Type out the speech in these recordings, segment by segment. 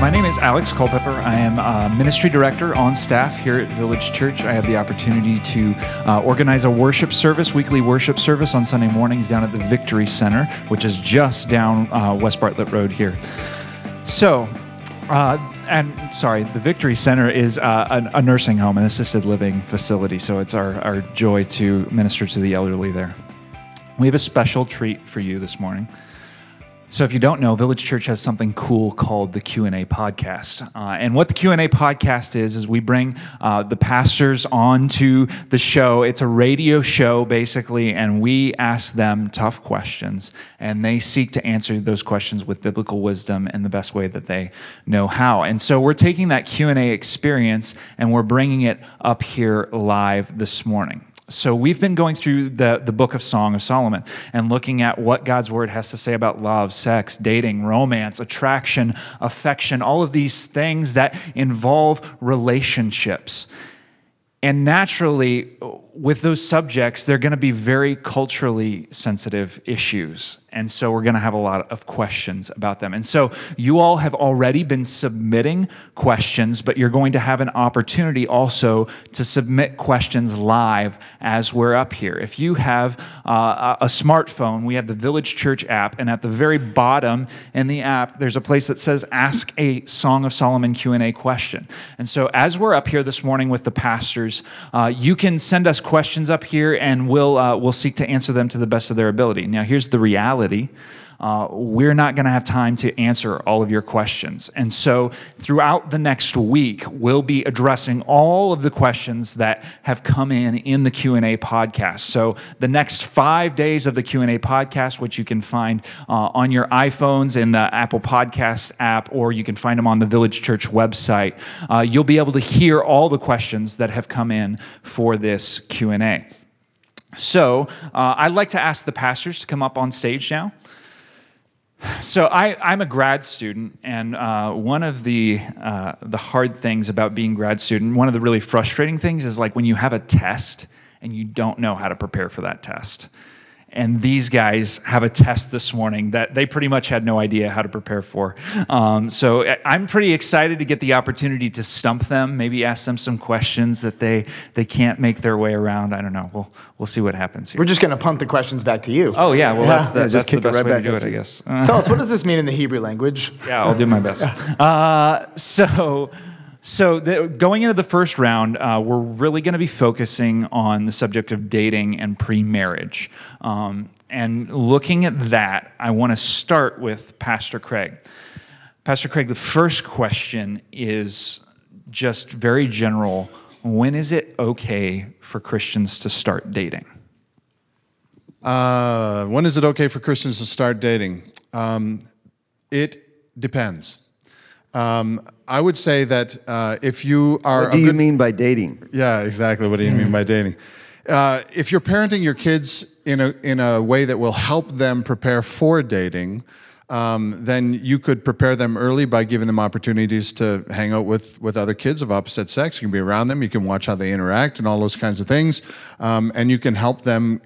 My name is Alex Culpepper. I am a ministry director on staff here at Village Church. I have the opportunity to uh, organize a worship service, weekly worship service on Sunday mornings down at the Victory Center, which is just down uh, West Bartlett Road here. So, uh, and sorry, the Victory Center is uh, a, a, nursing home, an assisted living facility. So, it's our, our joy to minister to the elderly there. We have a special treat for you this morning. So if you don't know, Village Church has something cool called the Q&A podcast. Uh, and what the Q&A podcast is is we bring uh, the pastors onto the show. It's a radio show basically and we ask them tough questions and they seek to answer those questions with biblical wisdom in the best way that they know how. And so we're taking that Q&A experience and we're bringing it up here live this morning. So, we've been going through the, the book of Song of Solomon and looking at what God's word has to say about love, sex, dating, romance, attraction, affection, all of these things that involve relationships. And naturally, with those subjects, they're going to be very culturally sensitive issues. And so we're going to have a lot of questions about them. And so you all have already been submitting questions, but you're going to have an opportunity also to submit questions live as we're up here. If you have uh, a smartphone, we have the Village Church app, and at the very bottom in the app, there's a place that says Ask a Song of Solomon Q&A question. And so as we're up here this morning with the pastors, uh, you can send us questions up here, and we'll, uh, we'll seek to answer them to the best of their ability. Now, here's the reality uh, we're not going to have time to answer all of your questions. And so throughout the next week, we'll be addressing all of the questions that have come in in the Q&A podcast. So the next five days of the Q&A podcast, which you can find uh, on your iPhones in the Apple Podcast app, or you can find them on the Village Church website, uh, you'll be able to hear all the questions that have come in for this Q&A. So uh, I'd like to ask the pastors to come up on stage now. So I, am a grad student, and uh, one of the uh, the hard things about being grad student, one of the really frustrating things, is like when you have a test and you don't know how to prepare for that test and these guys have a test this morning that they pretty much had no idea how to prepare for. Um, so I'm pretty excited to get the opportunity to stump them, maybe ask them some questions that they they can't make their way around. I don't know. We'll we'll see what happens here. We're just going to pump the questions back to you. Oh yeah, well yeah. that's the, yeah, that's the best right way to do it, I guess. Tell us what does this mean in the Hebrew language? Yeah, I'll do my best. Uh, so. So, the, going into the first round, uh, we're really going to be focusing on the subject of dating and pre marriage. Um, and looking at that, I want to start with Pastor Craig. Pastor Craig, the first question is just very general. When is it okay for Christians to start dating? Uh, when is it okay for Christians to start dating? Um, it depends. Um, I would say that uh, if you are. What do you good, mean by dating? Yeah, exactly. What do you mean by dating? Uh, if you're parenting your kids in a in a way that will help them prepare for dating, um, then you could prepare them early by giving them opportunities to hang out with with other kids of opposite sex. You can be around them. You can watch how they interact and all those kinds of things, um, and you can help them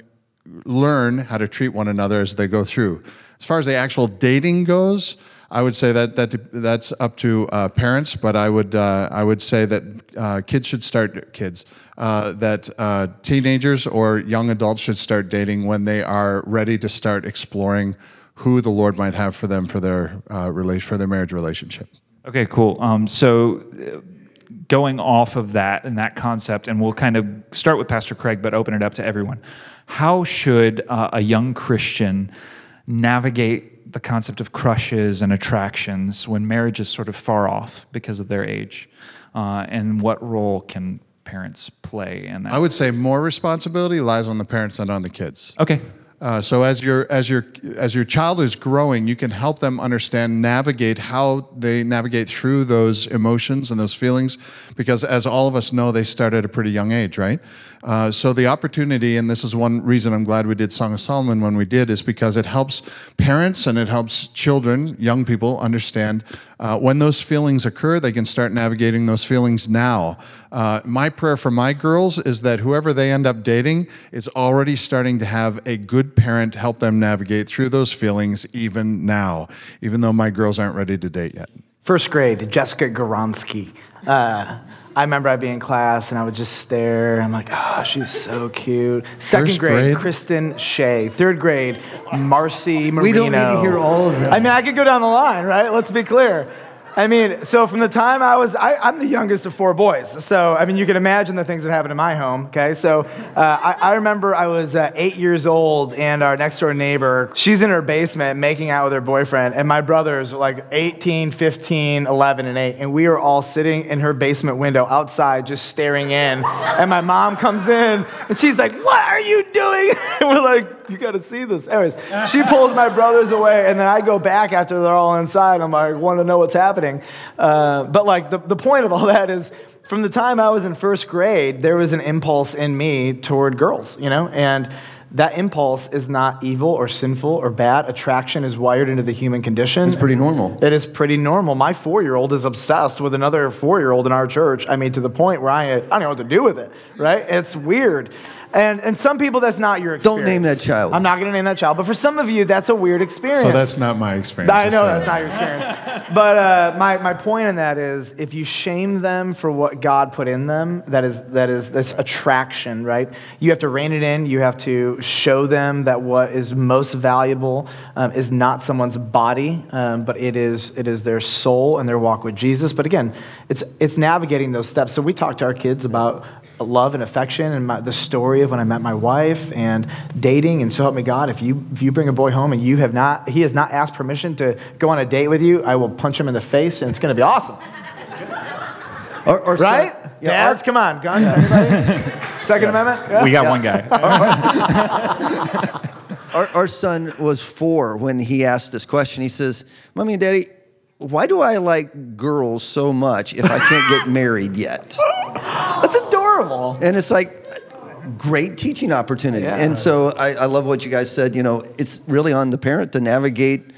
learn how to treat one another as they go through. As far as the actual dating goes. I would say that, that that's up to uh, parents, but I would, uh, I would say that uh, kids should start, kids, uh, that uh, teenagers or young adults should start dating when they are ready to start exploring who the Lord might have for them for their, uh, relation, for their marriage relationship. Okay, cool. Um, so going off of that and that concept, and we'll kind of start with Pastor Craig, but open it up to everyone. How should a young Christian navigate the concept of crushes and attractions when marriage is sort of far off because of their age? Uh, and what role can parents play in that? I would say more responsibility lies on the parents than on the kids. Okay. Uh, so as your as your as your child is growing, you can help them understand, navigate how they navigate through those emotions and those feelings, because as all of us know, they start at a pretty young age, right? Uh, so the opportunity, and this is one reason I'm glad we did Song of Solomon when we did, is because it helps parents and it helps children, young people, understand uh, when those feelings occur, they can start navigating those feelings now. Uh, my prayer for my girls is that whoever they end up dating is already starting to have a good parent help them navigate through those feelings even now, even though my girls aren't ready to date yet. First grade, Jessica Goronsky. Uh, I remember I'd be in class and I would just stare. I'm like, oh, she's so cute. Second First grade, grade? Kristen Shea. Third grade, Marcy Marino. We don't need to hear all of them. I mean, I could go down the line, right? Let's be clear. I mean, so from the time I was, I, I'm the youngest of four boys. So, I mean, you can imagine the things that happened in my home, okay? So, uh, I, I remember I was uh, eight years old, and our next door neighbor, she's in her basement making out with her boyfriend, and my brothers were like 18, 15, 11, and 8, and we were all sitting in her basement window outside just staring in. And my mom comes in, and she's like, What are you doing? And we're like, You gotta see this. Anyways, she pulls my brothers away, and then I go back after they're all inside. I'm like, Want to know what's happening? Uh, but like, the, the point of all that is, from the time I was in first grade, there was an impulse in me toward girls, you know? And that impulse is not evil or sinful or bad. Attraction is wired into the human condition. It's pretty normal. It is pretty normal. My four year old is obsessed with another four year old in our church. I mean, to the point where I, I don't know what to do with it, right? It's weird. And, and some people, that's not your experience. Don't name that child. I'm not going to name that child. But for some of you, that's a weird experience. So that's not my experience. I know that's not your experience. but uh, my, my point in that is if you shame them for what God put in them, that is, that is this attraction, right? You have to rein it in. You have to show them that what is most valuable um, is not someone's body, um, but it is, it is their soul and their walk with Jesus. But again, it's, it's navigating those steps. So we talk to our kids about love and affection and my, the story of when I met my wife and dating and so help me God if you if you bring a boy home and you have not he has not asked permission to go on a date with you I will punch him in the face and it's going to be awesome Our, our son- right yeah, our- dads come on guns anybody second amendment Yeah? We got one guy. Our, our son was four when he asked this question. He says, Mommy and Daddy, why do I like girls so much if I can't get married yet? that's adorable And it's like, great teaching opportunity. Yeah. And so I, I love what you guys said. You know, it's really on the parent to navigate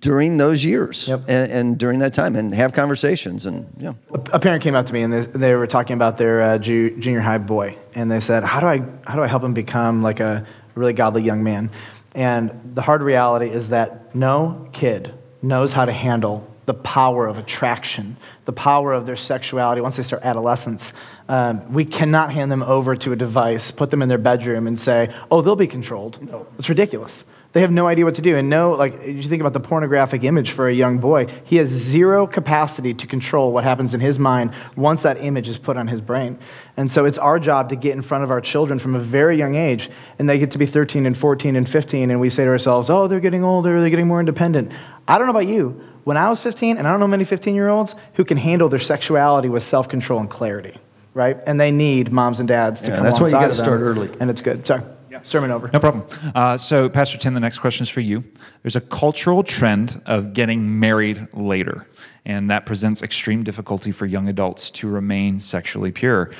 during those years Yep. and, and during that time and have conversations. And yeah. a parent came up to me and they, they were talking about their uh, ju- junior high boy and they said how do i how do i help him become like a really godly young man and the hard reality is that no kid knows how to handle the power of attraction the power of their sexuality once they start adolescence um, we cannot hand them over to a device put them in their bedroom and say oh they'll be controlled no. it's ridiculous they have no idea what to do. And no, like, you think about the pornographic image for a young boy, he has zero capacity to control what happens in his mind once that image is put on his brain. And so it's our job to get in front of our children from a very young age. And they get to be 13 and 14 and 15, and we say to ourselves, oh, they're getting older, they're getting more independent. I don't know about you. When I was 15, and I don't know many 15 year olds who can handle their sexuality with self control and clarity, right? And they need moms and dads to Yeah, come that's why you gotta start early. And it's good. Sorry. Sermon over. No problem. Uh, so, Pastor Tim, the next question is for you. There's a cultural trend of getting married later, and that presents extreme difficulty for young adults to remain sexually pure.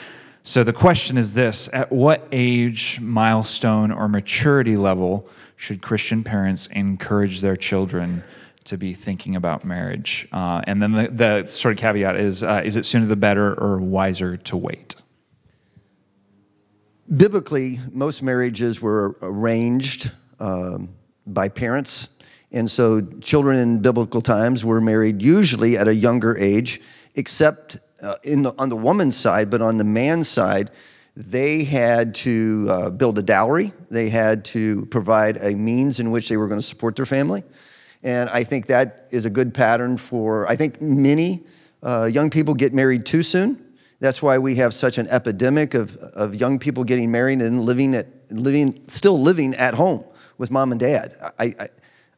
So, the question is this At what age, milestone, or maturity level should Christian parents encourage their children to be thinking about marriage? Uh, and then the, the sort of caveat is uh, is it sooner the better or wiser to wait? Biblically, most marriages were arranged um, by parents. And so children in biblical times were married usually at a younger age, except uh, the, on the woman's side, but on the man's side, they had to uh, build a dowry. They had to provide a means in which they were going to support their family. And I think that is a good pattern for, I think many uh, young people get married too soon. That's why we have such an epidemic of, of young people getting married and living at, living, still living at home with mom and dad. I,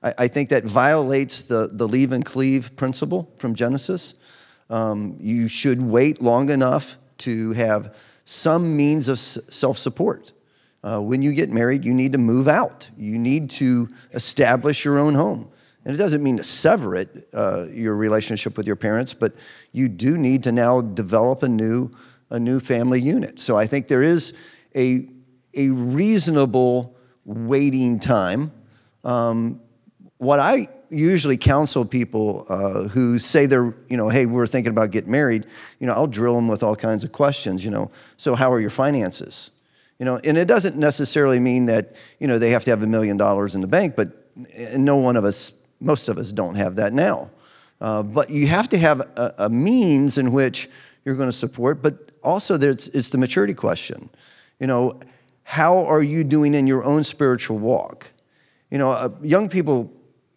I, I think that violates the, the leave and cleave principle from Genesis. Um, you should wait long enough to have some means of self support. Uh, when you get married, you need to move out. You need to establish your own home. And it doesn't mean to sever it, uh, your relationship with your parents, but you do need to now develop a new, a new family unit. So I think there is a, a reasonable waiting time. Um, what I usually counsel people uh, who say they're, you know, hey, we're thinking about getting married, you know, I'll drill them with all kinds of questions, you know, so how are your finances? You know, and it doesn't necessarily mean that, you know, they have to have a million dollars in the bank, but no one of us, most of us don't have that now. Uh, but you have to have a, a means in which you're going to support, but also there's, it's the maturity question. You know, how are you doing in your own spiritual walk? You know, uh, young people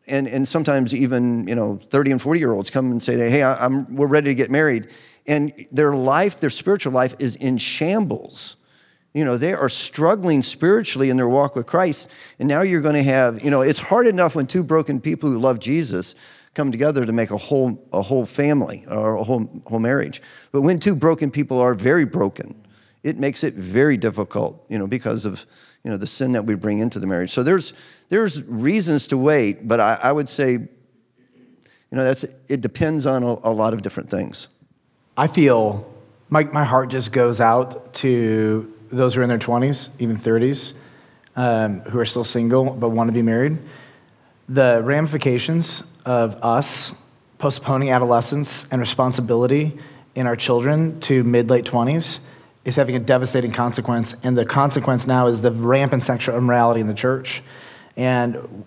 and, and sometimes even, you know, 30 and 40 year olds come and say, hey, I, am we're ready to get married. And their life, their spiritual life is in shambles. You know, they are struggling spiritually in their walk with Christ. And now you're going to have, you know, it's hard enough when two broken people who love Jesus come together to make a whole, a whole family or a whole, whole marriage. But when two broken people are very broken, it makes it very difficult, you know, because of, you know, the sin that we bring into the marriage. So there's, there's reasons to wait, but I, I would say, you know, that's, it depends on a, a lot of different things. I feel my, my heart just goes out to those who are in their 20s, even 30s, um, who are still single but want to be married. The ramifications of us postponing adolescence and responsibility in our children to mid late 20s is having a devastating consequence. And the consequence now is the rampant sexual immorality in the church. And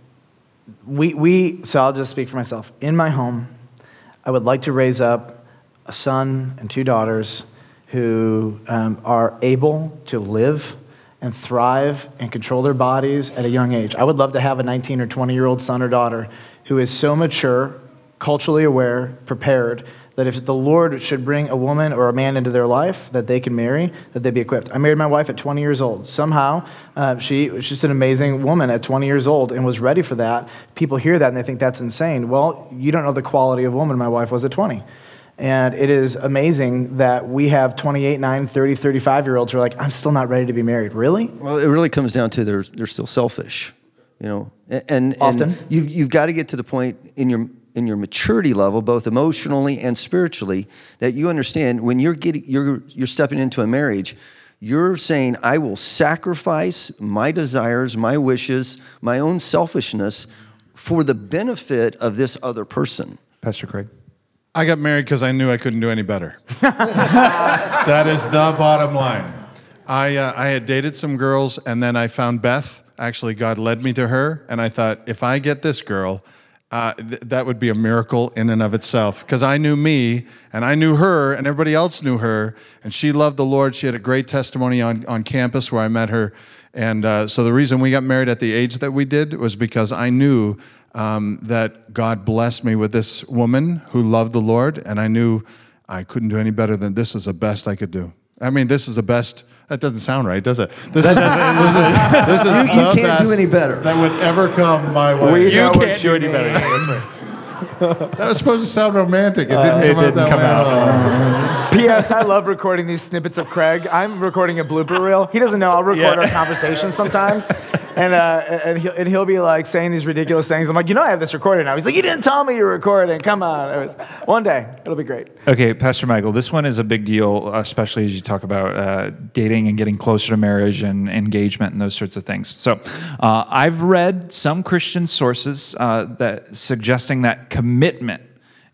we, we, so I'll just speak for myself. In my home, I would like to raise up a son and two daughters who um, are able to live and thrive and control their bodies at a young age. I would love to have a 19 or 20 year old son or daughter who is so mature, culturally aware, prepared, that if the Lord should bring a woman or a man into their life that they can marry, that they be equipped. I married my wife at 20 years old. Somehow, uh, she was just an amazing woman at 20 years old and was ready for that. People hear that and they think that's insane. Well, you don't know the quality of woman my wife was at 20. And it is amazing that we have 28, 9, 30, 35 year olds who are like, I'm still not ready to be married. Really? Well, it really comes down to they're, they're still selfish, you know. And, Often. And you've, you've got to get to the point in your, in your maturity level, both emotionally and spiritually, that you understand when you're, getting, you're, you're stepping into a marriage, you're saying, I will sacrifice my desires, my wishes, my own selfishness for the benefit of this other person. Pastor Craig. I got married because I knew I couldn't do any better. that is the bottom line. I, uh, I had dated some girls, and then I found Beth. Actually, God led me to her, and I thought, if I get this girl, uh, th- that would be a miracle in and of itself. Because I knew me, and I knew her, and everybody else knew her, and she loved the Lord. She had a great testimony on, on campus where I met her. And uh, so the reason we got married at the age that we did was because I knew um, that God blessed me with this woman who loved the Lord, and I knew I couldn't do any better than this is the best I could do. I mean, this is the best. That doesn't sound right, does it? This is this is this is You- you the can't do any better. that would ever come my way. We know You can't do any mean. better. That's right. that was supposed to sound romantic. It didn't it come out didn't that come way out. P.S. I love recording these snippets of Craig. I'm recording a blooper reel. He doesn't know I'll record Yeah. our conversations sometimes, and uh, and he'll and he'll be like saying these ridiculous things. I'm like, you know, I have this recorded now. He's like, you didn't tell me you were recording. Come on, was- one day it'll be great. Okay, Pastor Michael, this one is a big deal, especially as you talk about uh, dating and getting closer to marriage and engagement and those sorts of things. So, uh, I've read some Christian sources uh, that suggesting that commitment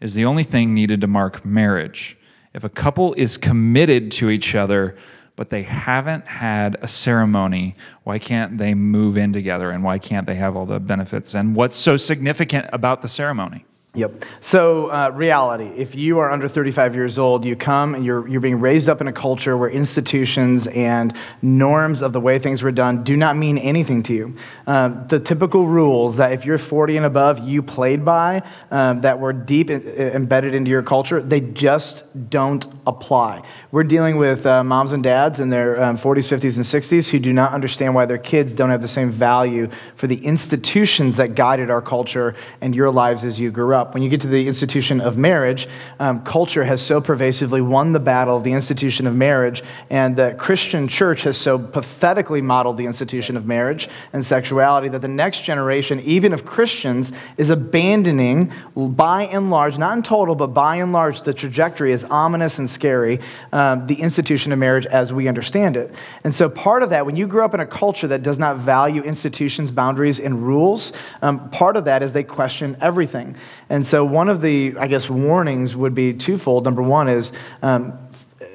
is the only thing needed to mark marriage. If a couple is committed to each other, but they haven't had a ceremony, why can't they move in together and why can't they have all the benefits? And what's so significant about the ceremony? Yep. So, uh, reality if you are under 35 years old, you come and you're, you're being raised up in a culture where institutions and norms of the way things were done do not mean anything to you. Um, the typical rules that if you're 40 and above, you played by, um, that were deep in, embedded into your culture, they just don't apply. We're dealing with uh, moms and dads in their um, 40s, 50s, and 60s who do not understand why their kids don't have the same value for the institutions that guided our culture and your lives as you grew up. When you get to the institution of marriage, um, culture has so pervasively won the battle of the institution of marriage, and the Christian church has so pathetically modeled the institution of marriage and sexuality that the next generation, even of Christians, is abandoning, by and large, not in total, but by and large, the trajectory is ominous and scary, um, the institution of marriage as we understand it. And so, part of that, when you grow up in a culture that does not value institutions, boundaries, and rules, um, part of that is they question everything. And so, one of the, I guess, warnings would be twofold. Number one is, um,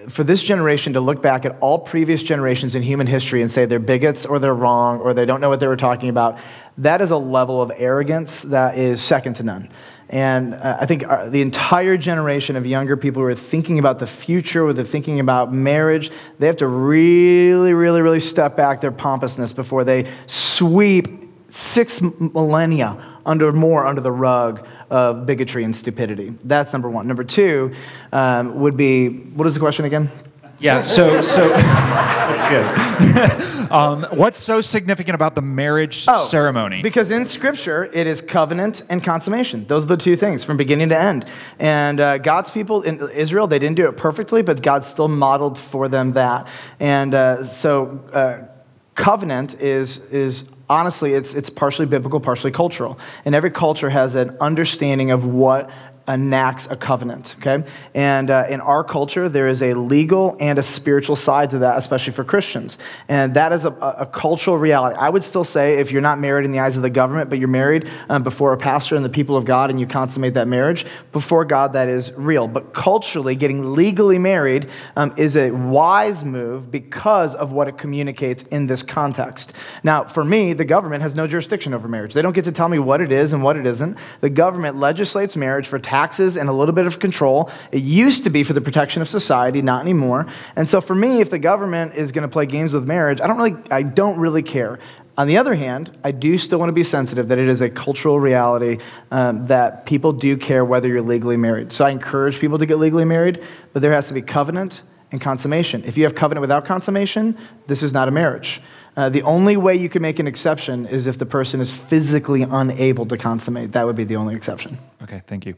for this generation to look back at all previous generations in human history and say they're bigots or they're wrong or they don't know what they were talking about, that is a level of arrogance that is second to none. And uh, I think our, the entire generation of younger people who are thinking about the future, who are thinking about marriage, they have to really, really, really step back their pompousness before they sweep six millennia under more under the rug of bigotry and stupidity. That's number one. Number two um, would be what is the question again? Yeah, so so that's good. um, what's so significant about the marriage Oh, ceremony? Because in Scripture, it is covenant and consummation. Those are the two things from beginning to end. And uh, God's people in Israel, they didn't do it perfectly, but God still modeled for them that. And uh, so, uh, covenant is is honestly it's it's partially biblical, partially cultural. And every culture has an understanding of what enacts a covenant, okay? And uh, in our culture, there is a legal and a spiritual side to that, especially for Christians. And that is a, a cultural reality. I would still say if you're not married in the eyes of the government, but you're married um, before a pastor and the people of God and you consummate that marriage, before God, that is real. But culturally, getting legally married um, is a wise move because of what it communicates in this context. Now, for me, the government has no jurisdiction over marriage. They don't get to tell me what it is and what it isn't. The government legislates marriage for taxes and a little bit of control. It used to be for the protection of society, not anymore. And so for me, if the government is going to play games with marriage, I don't really, I don't really care. On the other hand, I do still want to be sensitive that it is a cultural reality um, that people do care whether you're legally married. So I encourage people to get legally married, but there has to be covenant and consummation. If you have covenant without consummation, this is not a marriage. Uh, the only way you can make an exception is if the person is physically unable to consummate. That would be the only exception. Okay, thank you.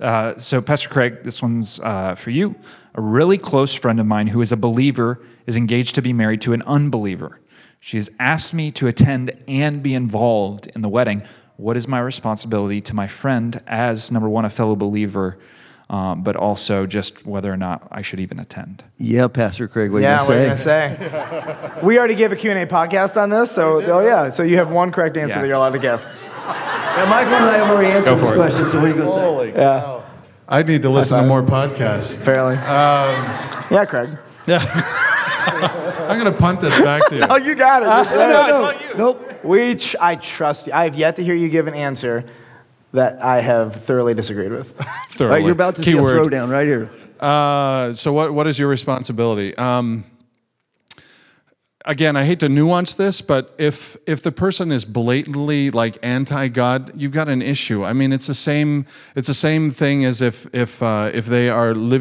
Uh, so, Pastor Craig, this one's uh, for you. A really close friend of mine who is a believer is engaged to be married to an unbeliever. She has asked me to attend and be involved in the wedding. What is my responsibility to my friend as, number one, a fellow believer, um, but also just whether or not I should even attend? Yeah, Pastor Craig, what yeah, are you what are you going going to to say? say? we already gave a Q&A podcast on this, so oh yeah, so you have one correct answer Yeah. that you're allowed to give. Now, Michael and I have already answered this it. question, so what are you going to say? Holy cow. I need to listen to more podcasts. Apparently. yeah, Craig. Yeah. I'm going to punt this back to you. Oh, you got it. No, no, no. Nope. We, tr- I trust you. I have yet to hear you give an answer that I have thoroughly disagreed with. Thoroughly. right, you're about to see a throwdown right here. Uh, so what, what is your responsibility? Um, again, I hate to nuance this, but if if the person is blatantly like anti-God, you've got an issue. I mean, it's the same it's the same thing as if if uh, if they are living